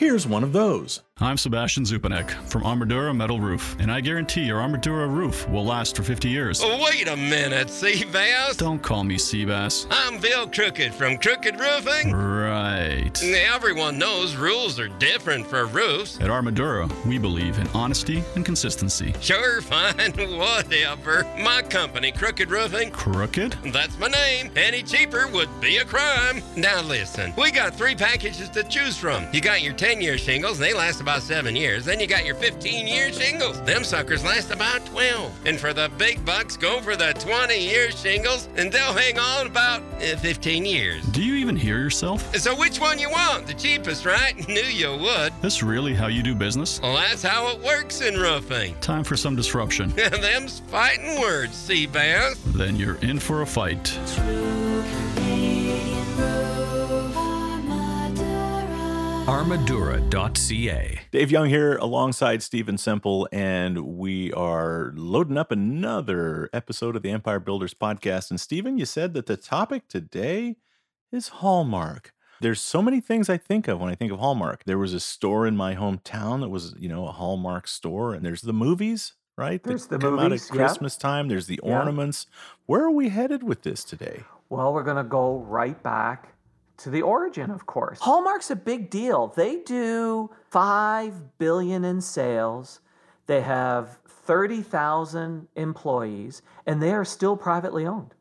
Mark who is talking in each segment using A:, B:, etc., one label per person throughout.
A: here's one of those.
B: I'm Sebastian Zupanek from Armadura Metal Roof, and I guarantee your Armadura roof will last for 50 years.
C: Oh, wait a minute, Seabass.
B: Don't call me Seabass.
C: I'm Bill Crooked from Crooked Roofing.
B: Right.
C: Everyone knows rules are different for roofs.
B: At Armadura, we believe in honesty and consistency.
C: Sure, fine, whatever. My company, Crooked Roofing.
B: Crooked?
C: That's my name. Any cheaper would be a crime. Now listen, we got three packages to choose from. You got your 10 year shingles, they last about seven years. Then you got your 15 year shingles. Them suckers last about 12. And for the big bucks, go for the 20 year shingles, and they'll hang on about uh, 15 years.
B: Do you even hear yourself?
C: So which one you want? The cheapest, right? Knew you would.
B: This really how you do business?
C: Well, that's how it works in roofing.
B: Time for some disruption.
C: Them's fighting words, Seabass.
B: then you're in for a fight.
D: Armadura.ca.
A: Dave Young here alongside Stephen Semple, and we are loading up another episode of the Empire Builders podcast. And Stephen, you said that the topic today is Hallmark. There's so many things I think of when I think of Hallmark. There was a store in my hometown that was, you know, a Hallmark store, and there's the movies, right?
E: There's the
A: come out
E: movies,
A: at
E: yeah.
A: Christmas time. There's the
E: Yeah.
A: ornaments. Where are we headed with this today?
E: Well, we're going to go right back to the origin, of course. Hallmark's a big deal. They do 5 billion in sales. They have 30,000 employees and they are still privately owned.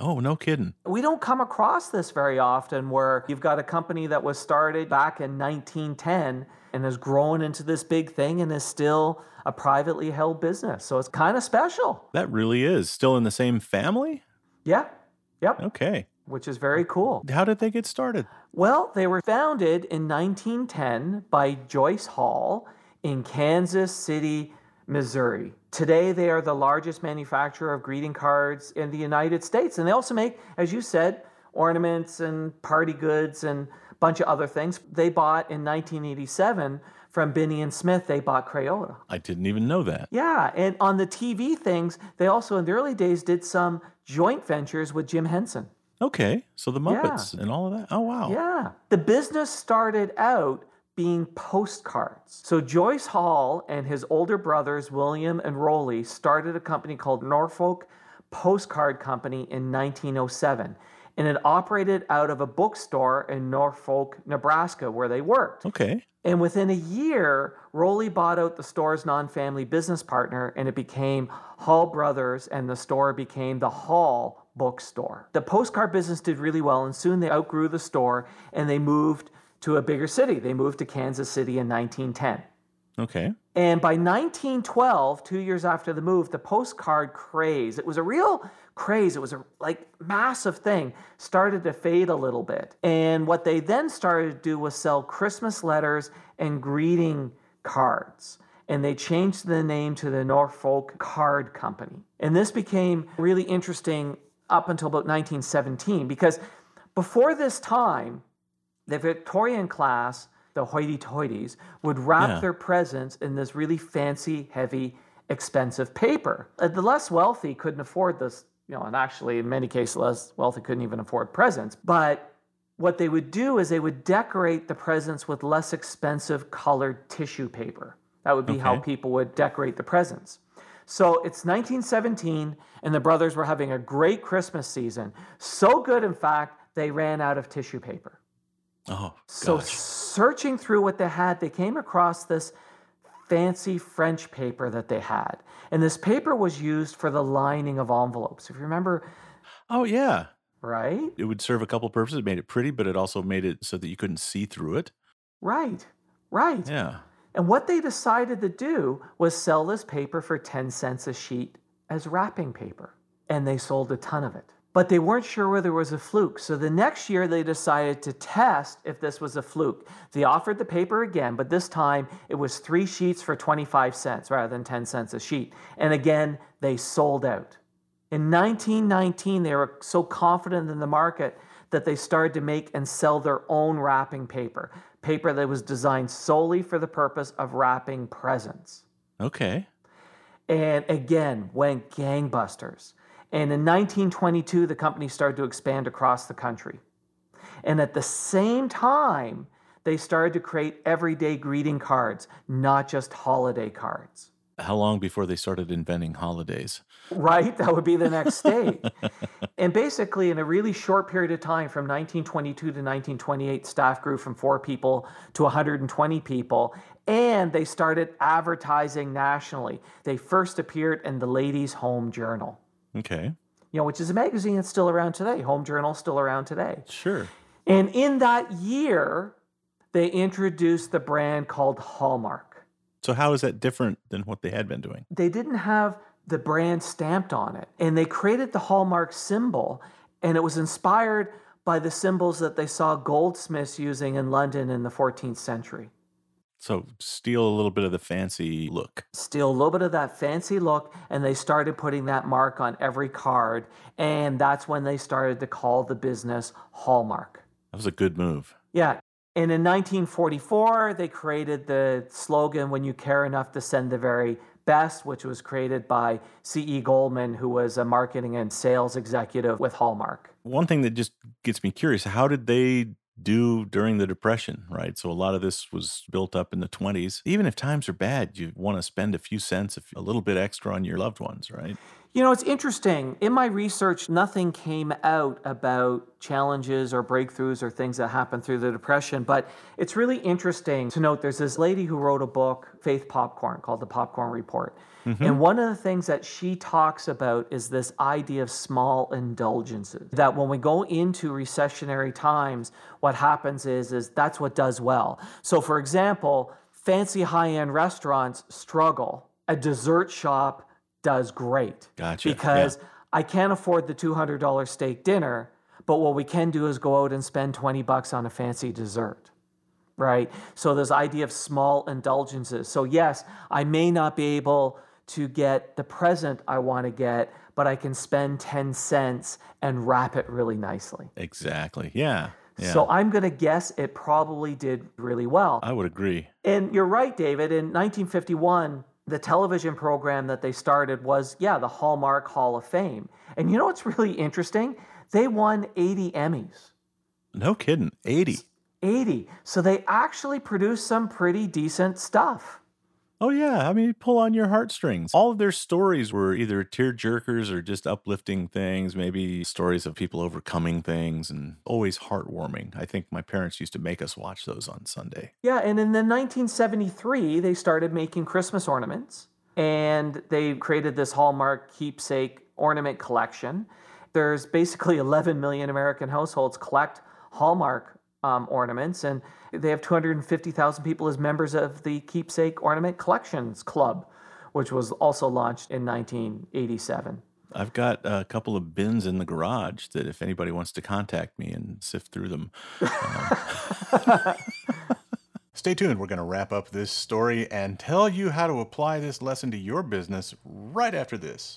A: Oh, no kidding.
E: We don't come across this very often where you've got a company that was started back in 1910 and has grown into this big thing and is still a privately held business. So it's kind of special.
A: That really is still in the same family.
E: Yeah. Yep.
A: Okay.
E: Which is very cool.
A: How did they get started?
E: Well, they were founded in 1910 by Joyce Hall in Kansas City, Missouri. Today, they are the largest manufacturer of greeting cards in the United States. And they also make, as you said, ornaments and party goods and a bunch of other things. They bought in 1987 from Binney and Smith, they bought Crayola.
A: I didn't even know that.
E: Yeah, and on the TV things, they also in the early days did some joint ventures with Jim Henson.
A: Okay, so the Muppets and all of that. Oh wow.
E: Yeah. The business started out being postcards. So Joyce Hall and his older brothers, William and Rolly, started a company called Norfolk Postcard Company in 1907. And it operated out of a bookstore in Norfolk, Nebraska, where they worked.
A: Okay.
E: And within a year, Rolly bought out the store's non family business partner, and it became Hall Brothers, and the store became the Hall Bookstore. The postcard business did really well, and soon they outgrew the store and they moved to a bigger city. They moved to Kansas City in 1910.
A: Okay.
E: And by 1912, two years after the move, the postcard craze, it was a real craze, it was a like massive thing, started to fade a little bit. And what they then started to do was sell Christmas letters and greeting cards. And they changed the name to the Norfolk Card Company. And this became really interesting up until about 1917 because before this time, the Victorian class, the hoity-toities, would wrap
A: Yeah.
E: their presents in this really fancy, heavy, expensive paper. Uh, The less wealthy couldn't afford this, you know, and actually in many cases less wealthy couldn't even afford presents. But what they would do is they would decorate the presents with less expensive colored tissue paper. That would be how people would decorate the presents. So it's 1917, and the brothers were having a great Christmas season. So good, in fact, they ran out of tissue paper.
A: Oh,
E: So,
A: gosh.
E: Searching through what they had, they came across this fancy French paper that they had. And this paper was used for the lining of envelopes. If you remember,
A: Oh, yeah.
E: right?
A: It would serve a couple purposes. It made it pretty, but it also made it so that you couldn't see through it.
E: Right, right.
A: Yeah.
E: And what they decided to do was sell this paper for 10 cents a sheet as wrapping paper. And they sold a ton of it. But they weren't sure whether it was a fluke. So the next year they decided to test if this was a fluke. They offered the paper again, but this time it was three sheets for 25 cents rather than 10 cents a sheet. And again, they sold out. In 1919, they were so confident in the market that they started to make and sell their own wrapping paper, paper that was designed solely for the purpose of wrapping presents.
A: Okay.
E: And again, went gangbusters. And in 1922, the company started to expand across the country. And at the same time, they started to create everyday greeting cards, not just holiday cards.
A: How long before they started inventing holidays?
E: Right? That would be the next stage. and basically, in a really short period of time, from 1922 to 1928, staff grew from four people to 120 people. And they started advertising nationally. They first appeared in the Ladies' Home Journal.
A: Okay.
E: You know, which is a magazine that's still around today. Home Journal still around today.
A: Sure.
E: And in that year, they introduced the brand called Hallmark.
A: So how is that different than what they had been doing?
E: They didn't have the brand stamped on it. And they created the Hallmark symbol, and it was inspired by the symbols that they saw goldsmiths using in London in the 14th century.
A: So steal a little bit of the fancy look.
E: Steal a little bit of that fancy look, and they started putting that mark on every card. And that's when they started to call the business Hallmark.
A: That was a good move.
E: Yeah. And in 1944, they created the slogan, When You Care Enough to Send the Very Best, which was created by C.E. Goodman, who was a marketing and sales executive with Hallmark.
A: One thing that just gets me curious how did they do during the Depression, right? So a lot of this was built up in the 20s. Even if times are bad, you want to spend a few cents, a little bit extra on your loved ones, right?
E: You know, it's interesting. In my research, nothing came out about challenges or breakthroughs or things that happened through the Depression, but it's really interesting to note there's this lady who wrote a book, Faith Popcorn, called The Popcorn Report. Mm-hmm. And one of the things that she talks about is this idea of small indulgences. That when we go into recessionary times, what happens is, is that's what does well. So, for example, fancy high end restaurants struggle. A dessert shop does great.
A: Gotcha.
E: Because
A: yeah.
E: I can't afford the $200 steak dinner, but what we can do is go out and spend 20 bucks on a fancy dessert. Right? So this idea of small indulgences. So yes, I may not be able to get the present I want to get, but I can spend 10 cents and wrap it really nicely.
A: Exactly. Yeah. Yeah.
E: So I'm going to guess it probably did really well.
A: I would agree.
E: And you're right, David. In 1951, the television program that they started was, yeah, the Hallmark Hall of Fame. And you know what's really interesting? They won 80 Emmys.
A: No kidding. 80.
E: 80. So they actually produced some pretty decent stuff.
A: Oh yeah, I mean, pull on your heartstrings. All of their stories were either tear jerkers or just uplifting things, maybe stories of people overcoming things, and always heartwarming. I think my parents used to make us watch those on Sunday.
E: Yeah, and in the 1973, they started making Christmas ornaments, and they created this Hallmark keepsake ornament collection. There's basically 11 million American households collect Hallmark um, ornaments, and they have 250,000 people as members of the Keepsake Ornament Collections Club, which was also launched in 1987.
A: I've got a couple of bins in the garage that if anybody wants to contact me and sift through them. Um. Stay tuned. We're going to wrap up this story and tell you how to apply this lesson to your business right after this.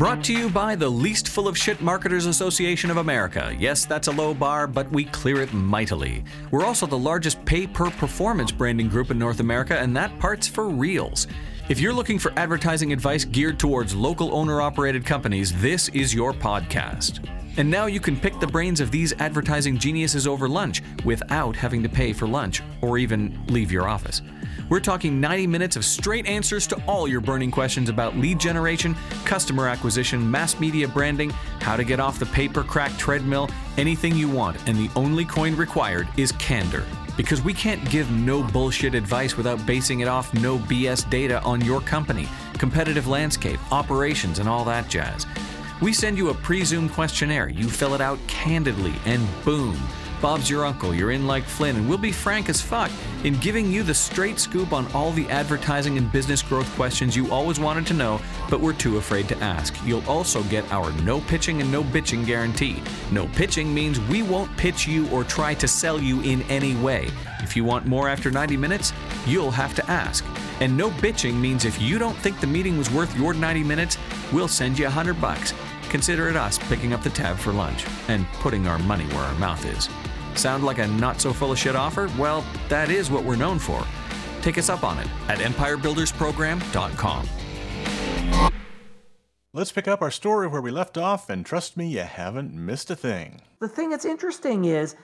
D: Brought to you by the Least Full of Shit Marketers Association of America. Yes, that's a low bar, but we clear it mightily. We're also the largest pay per performance branding group in North America, and that part's for reals. If you're looking for advertising advice geared towards local owner operated companies, this is your podcast. And now you can pick the brains of these advertising geniuses over lunch without having to pay for lunch or even leave your office. We're talking 90 minutes of straight answers to all your burning questions about lead generation, customer acquisition, mass media branding, how to get off the paper crack treadmill, anything you want, and the only coin required is candor. Because we can't give no bullshit advice without basing it off no BS data on your company, competitive landscape, operations, and all that jazz. We send you a pre Zoom questionnaire, you fill it out candidly, and boom Bob's your uncle, you're in like Flynn, and we'll be frank as fuck in giving you the straight scoop on all the advertising and business growth questions you always wanted to know, but were too afraid to ask. You'll also get our no pitching and no bitching guarantee. No pitching means we won't pitch you or try to sell you in any way. If you want more after 90 minutes, you'll have to ask. And no bitching means if you don't think the meeting was worth your 90 minutes, we'll send you 100 bucks. Consider it us picking up the tab for lunch and putting our money where our mouth is. Sound like a not so full of shit offer? Well, that is what we're known for. Take us up on it at empirebuildersprogram.com.
A: Let's pick up our story where we left off, and trust me, you haven't missed a thing.
E: The thing that's interesting is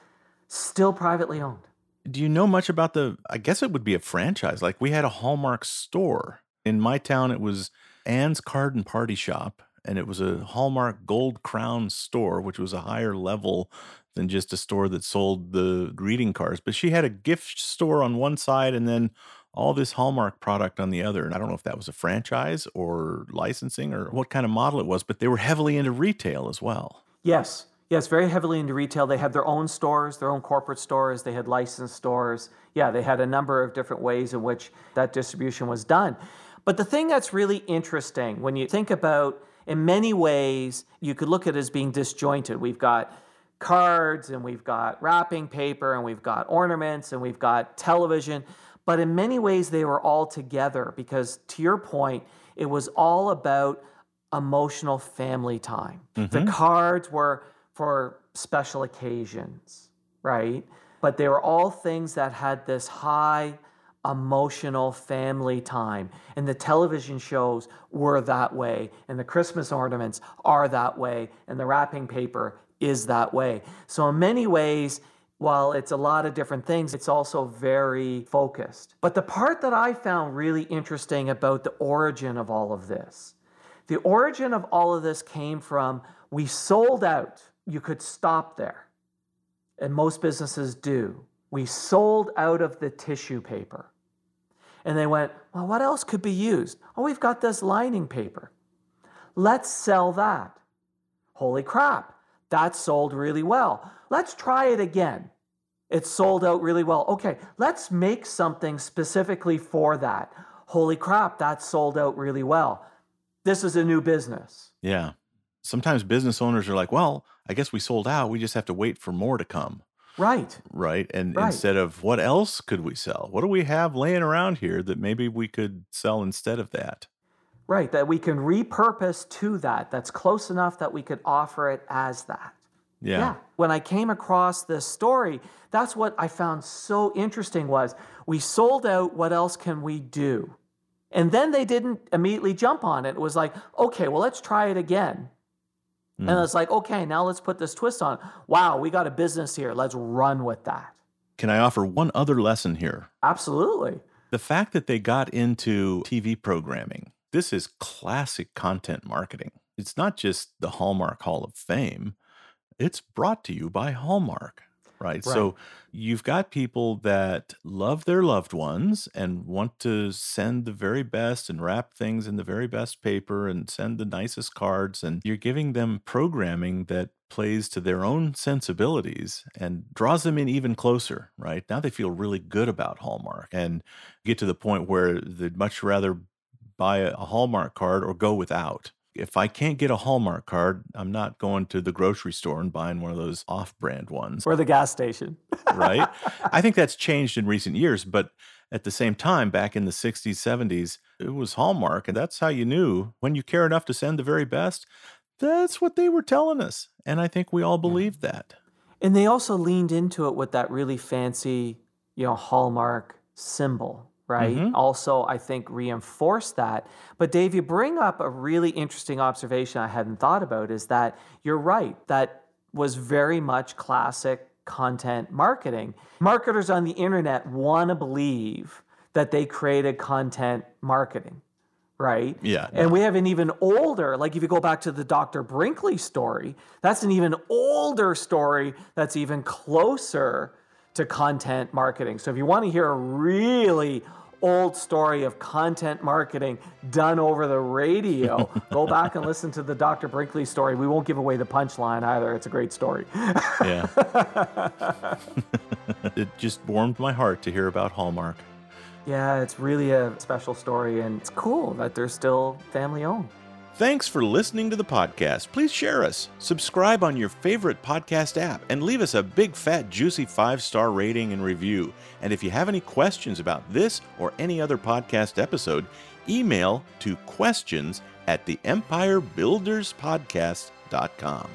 E: still privately owned.
A: Do you know much about the? I guess it would be a franchise. Like we had a Hallmark store in my town. It was Anne's Card and Party Shop, and it was a Hallmark Gold Crown store, which was a higher level than just a store that sold the greeting cards. But she had a gift store on one side, and then all this Hallmark product on the other. And I don't know if that was a franchise or licensing or what kind of model it was, but they were heavily into retail as well.
E: Yes. Yes, very heavily into retail. They had their own stores, their own corporate stores. They had licensed stores. Yeah, they had a number of different ways in which that distribution was done. But the thing that's really interesting when you think about, in many ways, you could look at it as being disjointed. We've got cards and we've got wrapping paper and we've got ornaments and we've got television. But in many ways, they were all together because, to your point, it was all about emotional family time. Mm-hmm. The cards were for special occasions, right? But they were all things that had this high emotional family time. And the television shows were that way, and the Christmas ornaments are that way, and the wrapping paper is that way. So, in many ways, while it's a lot of different things, it's also very focused. But the part that I found really interesting about the origin of all of this, the origin of all of this came from we sold out. You could stop there. And most businesses do. We sold out of the tissue paper. And they went, well, what else could be used? Oh, we've got this lining paper. Let's sell that. Holy crap, that sold really well. Let's try it again. It sold out really well. Okay, let's make something specifically for that. Holy crap, that sold out really well. This is a new business.
A: Yeah. Sometimes business owners are like, well, I guess we sold out. We just have to wait for more to come.
E: Right.
A: Right. And right. instead of what else could we sell? What do we have laying around here that maybe we could sell instead of that?
E: Right. That we can repurpose to that. That's close enough that we could offer it as that.
A: Yeah. yeah.
E: When I came across this story, that's what I found so interesting was we sold out, what else can we do? And then they didn't immediately jump on it. It was like, okay, well, let's try it again. Mm. And it's like, okay, now let's put this twist on. Wow, we got a business here. Let's run with that.
A: Can I offer one other lesson here?
E: Absolutely.
A: The fact that they got into TV programming, this is classic content marketing. It's not just the Hallmark Hall of Fame it's brought to you by Hallmark. Right? right? So you've got people that love their loved ones and want to send the very best and wrap things in the very best paper and send the nicest cards. And you're giving them programming that plays to their own sensibilities and draws them in even closer, right? Now they feel really good about Hallmark and get to the point where they'd much rather buy a Hallmark card or go without if I can't get a Hallmark card, I'm not going to the grocery store and buying one of those off brand ones.
E: Or the gas station.
A: right? I think that's changed in recent years, but at the same time, back in the 60s, 70s, it was Hallmark, and that's how you knew when you care enough to send the very best. That's what they were telling us. And I think we all believed that.
E: And they also leaned into it with that really fancy, you know, Hallmark symbol right? Mm-hmm. Also, I think reinforce that. But Dave, you bring up a really interesting observation I hadn't thought about is that you're right. That was very much classic content marketing. Marketers on the internet want to believe that they created content marketing. Right?
A: Yeah.
E: And we have an even older, like if you go back to the Dr. Brinkley story, that's an even older story that's even closer to content marketing. So if you want to hear a really old story of content marketing done over the radio. Go back and listen to the Dr. Brinkley story. We won't give away the punchline either. It's a great story.
A: yeah. it just warmed my heart to hear about Hallmark.
E: Yeah, it's really a special story, and it's cool that they're still family owned.
A: Thanks for listening to the podcast. Please share us, subscribe on your favorite podcast app, and leave us a big, fat, juicy five star rating and review. And if you have any questions about this or any other podcast episode, email to questions at the empirebuilderspodcast.com.